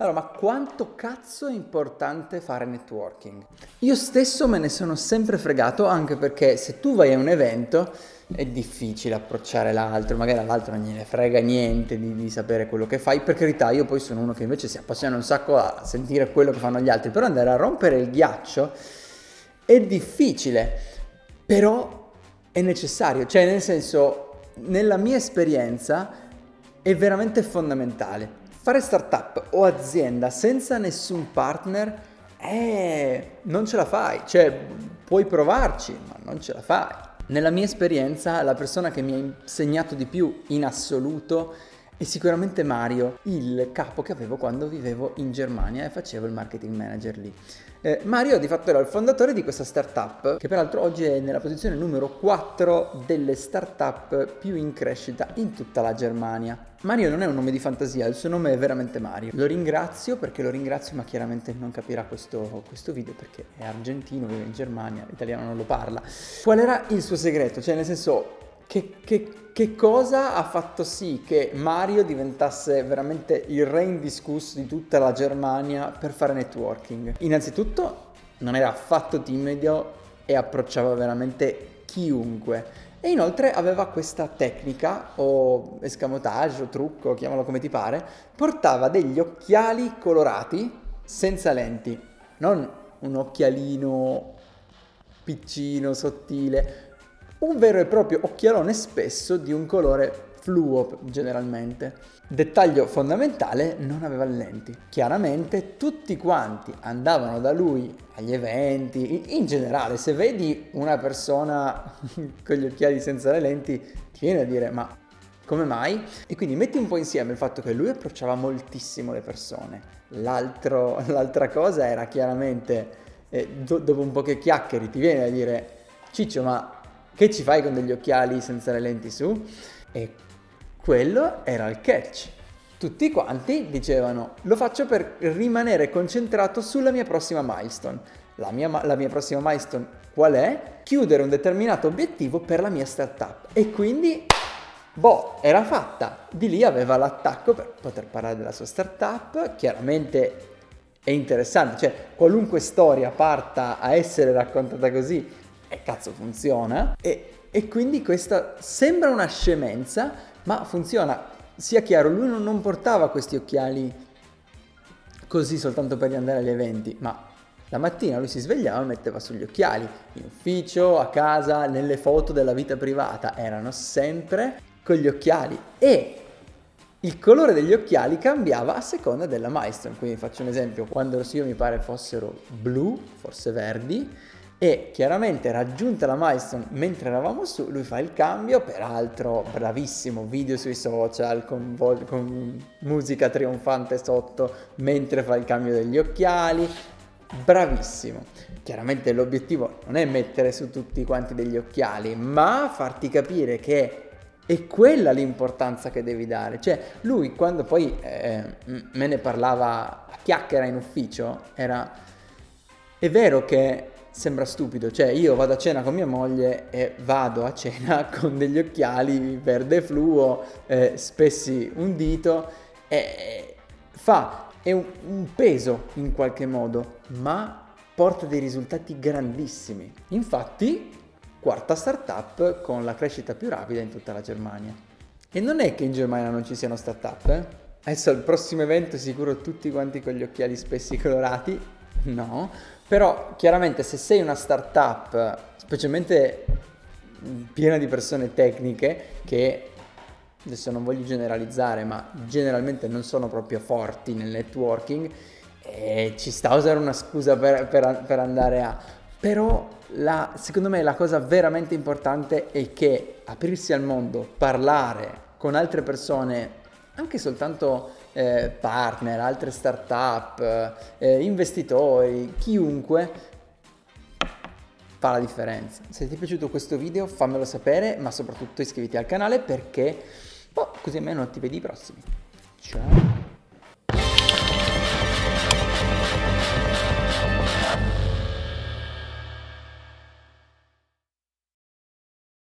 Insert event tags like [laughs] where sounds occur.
Allora, ma quanto cazzo è importante fare networking? Io stesso me ne sono sempre fregato, anche perché se tu vai a un evento è difficile approcciare l'altro, magari all'altro non gliene frega niente di, di, sapere quello che fai. Per carità, io poi sono uno che invece si appassiona un sacco a sentire quello che fanno gli altri, però andare a rompere il ghiaccio è difficile, però è necessario, cioè nel senso, nella mia esperienza è veramente fondamentale. Fare startup o azienda senza nessun partner, eh, non ce la fai, cioè puoi provarci, ma non ce la fai. Nella mia esperienza la persona che mi ha insegnato di più in assoluto è sicuramente Mario, il capo che avevo quando vivevo in Germania e facevo il marketing manager lì. Eh, Mario di fatto era il fondatore di questa startup che peraltro oggi è nella posizione numero 4 delle startup più in crescita in tutta la Germania. Mario non è un nome di fantasia, il suo nome è veramente Mario. Lo ringrazio perché lo ringrazio ma chiaramente non capirà questo, questo video perché è argentino, vive in Germania, l'italiano non lo parla. Qual era il suo segreto? Cioè nel senso che, che, che, cosa ha fatto sì che Mario diventasse veramente il re indiscusso di tutta la Germania per fare networking? Innanzitutto non era affatto timido e approcciava veramente chiunque. E inoltre aveva questa tecnica o escamotage o trucco, chiamalo come ti pare, portava degli occhiali colorati senza lenti, non un occhialino piccino, sottile, un vero e proprio occhialone spesso di un colore fluo generalmente. Dettaglio fondamentale, non aveva lenti. Chiaramente tutti quanti andavano da lui agli eventi, in generale se vedi una persona [laughs] con gli occhiali senza le lenti ti viene a dire ma come mai? E quindi metti un po' insieme il fatto che lui approcciava moltissimo le persone. L'altro, [laughs] l'altra cosa era chiaramente, eh, do, dopo un po' che chiacchieri ti viene a dire Ciccio ma che ci fai con degli occhiali senza le lenti su? E quello era il catch. Tutti quanti dicevano lo faccio per rimanere concentrato sulla mia prossima milestone. La mia, la mia prossima milestone qual è? Chiudere un determinato obiettivo per la mia startup. E quindi Boh, era fatta. Di lì aveva l'attacco per poter parlare della sua startup. Chiaramente è interessante, cioè qualunque storia parta a essere raccontata così e cazzo funziona. E, e quindi questa sembra una scemenza, ma funziona. Sia chiaro, lui non, non portava questi occhiali così soltanto per andare agli eventi, ma la mattina lui si svegliava e metteva sugli occhiali, in ufficio, a casa, nelle foto della vita privata, erano sempre con gli occhiali e il colore degli occhiali cambiava a seconda della milestone. Quindi faccio un esempio, quando io mi pare fossero blu, forse verdi, e chiaramente raggiunta la milestone mentre eravamo su, lui fa il cambio, peraltro bravissimo, video sui social con, vo- con musica trionfante sotto mentre fa il cambio degli occhiali, bravissimo. Chiaramente l'obiettivo non è mettere su tutti quanti degli occhiali, ma farti capire che è quella l'importanza che devi dare. Cioè, lui quando poi eh, me ne parlava a chiacchiera in ufficio, era... È vero che sembra stupido, cioè io vado a cena con mia moglie e vado a cena [laughs] con degli occhiali verde fluo, eh, spessi un dito e fa è un, un peso in qualche modo, ma porta dei risultati grandissimi. Infatti, quarta startup con la crescita più rapida in tutta la Germania. E non è che in Germania non ci siano startup, eh? Adesso al prossimo evento sicuro tutti quanti con gli occhiali spessi colorati, no, però chiaramente se sei una startup, specialmente piena di persone tecniche che adesso non voglio generalizzare, ma generalmente non sono proprio forti nel networking, e ci sta a usare una scusa per, per, per andare a... Però la, secondo me la cosa veramente importante è che aprirsi al mondo, parlare con altre persone, anche soltanto eh, partner, altre start-up, eh, investitori, chiunque, fa la differenza. Se ti è piaciuto questo video fammelo sapere, ma soprattutto iscriviti al canale perché boh, così almeno ti vedi i prossimi. Ciao!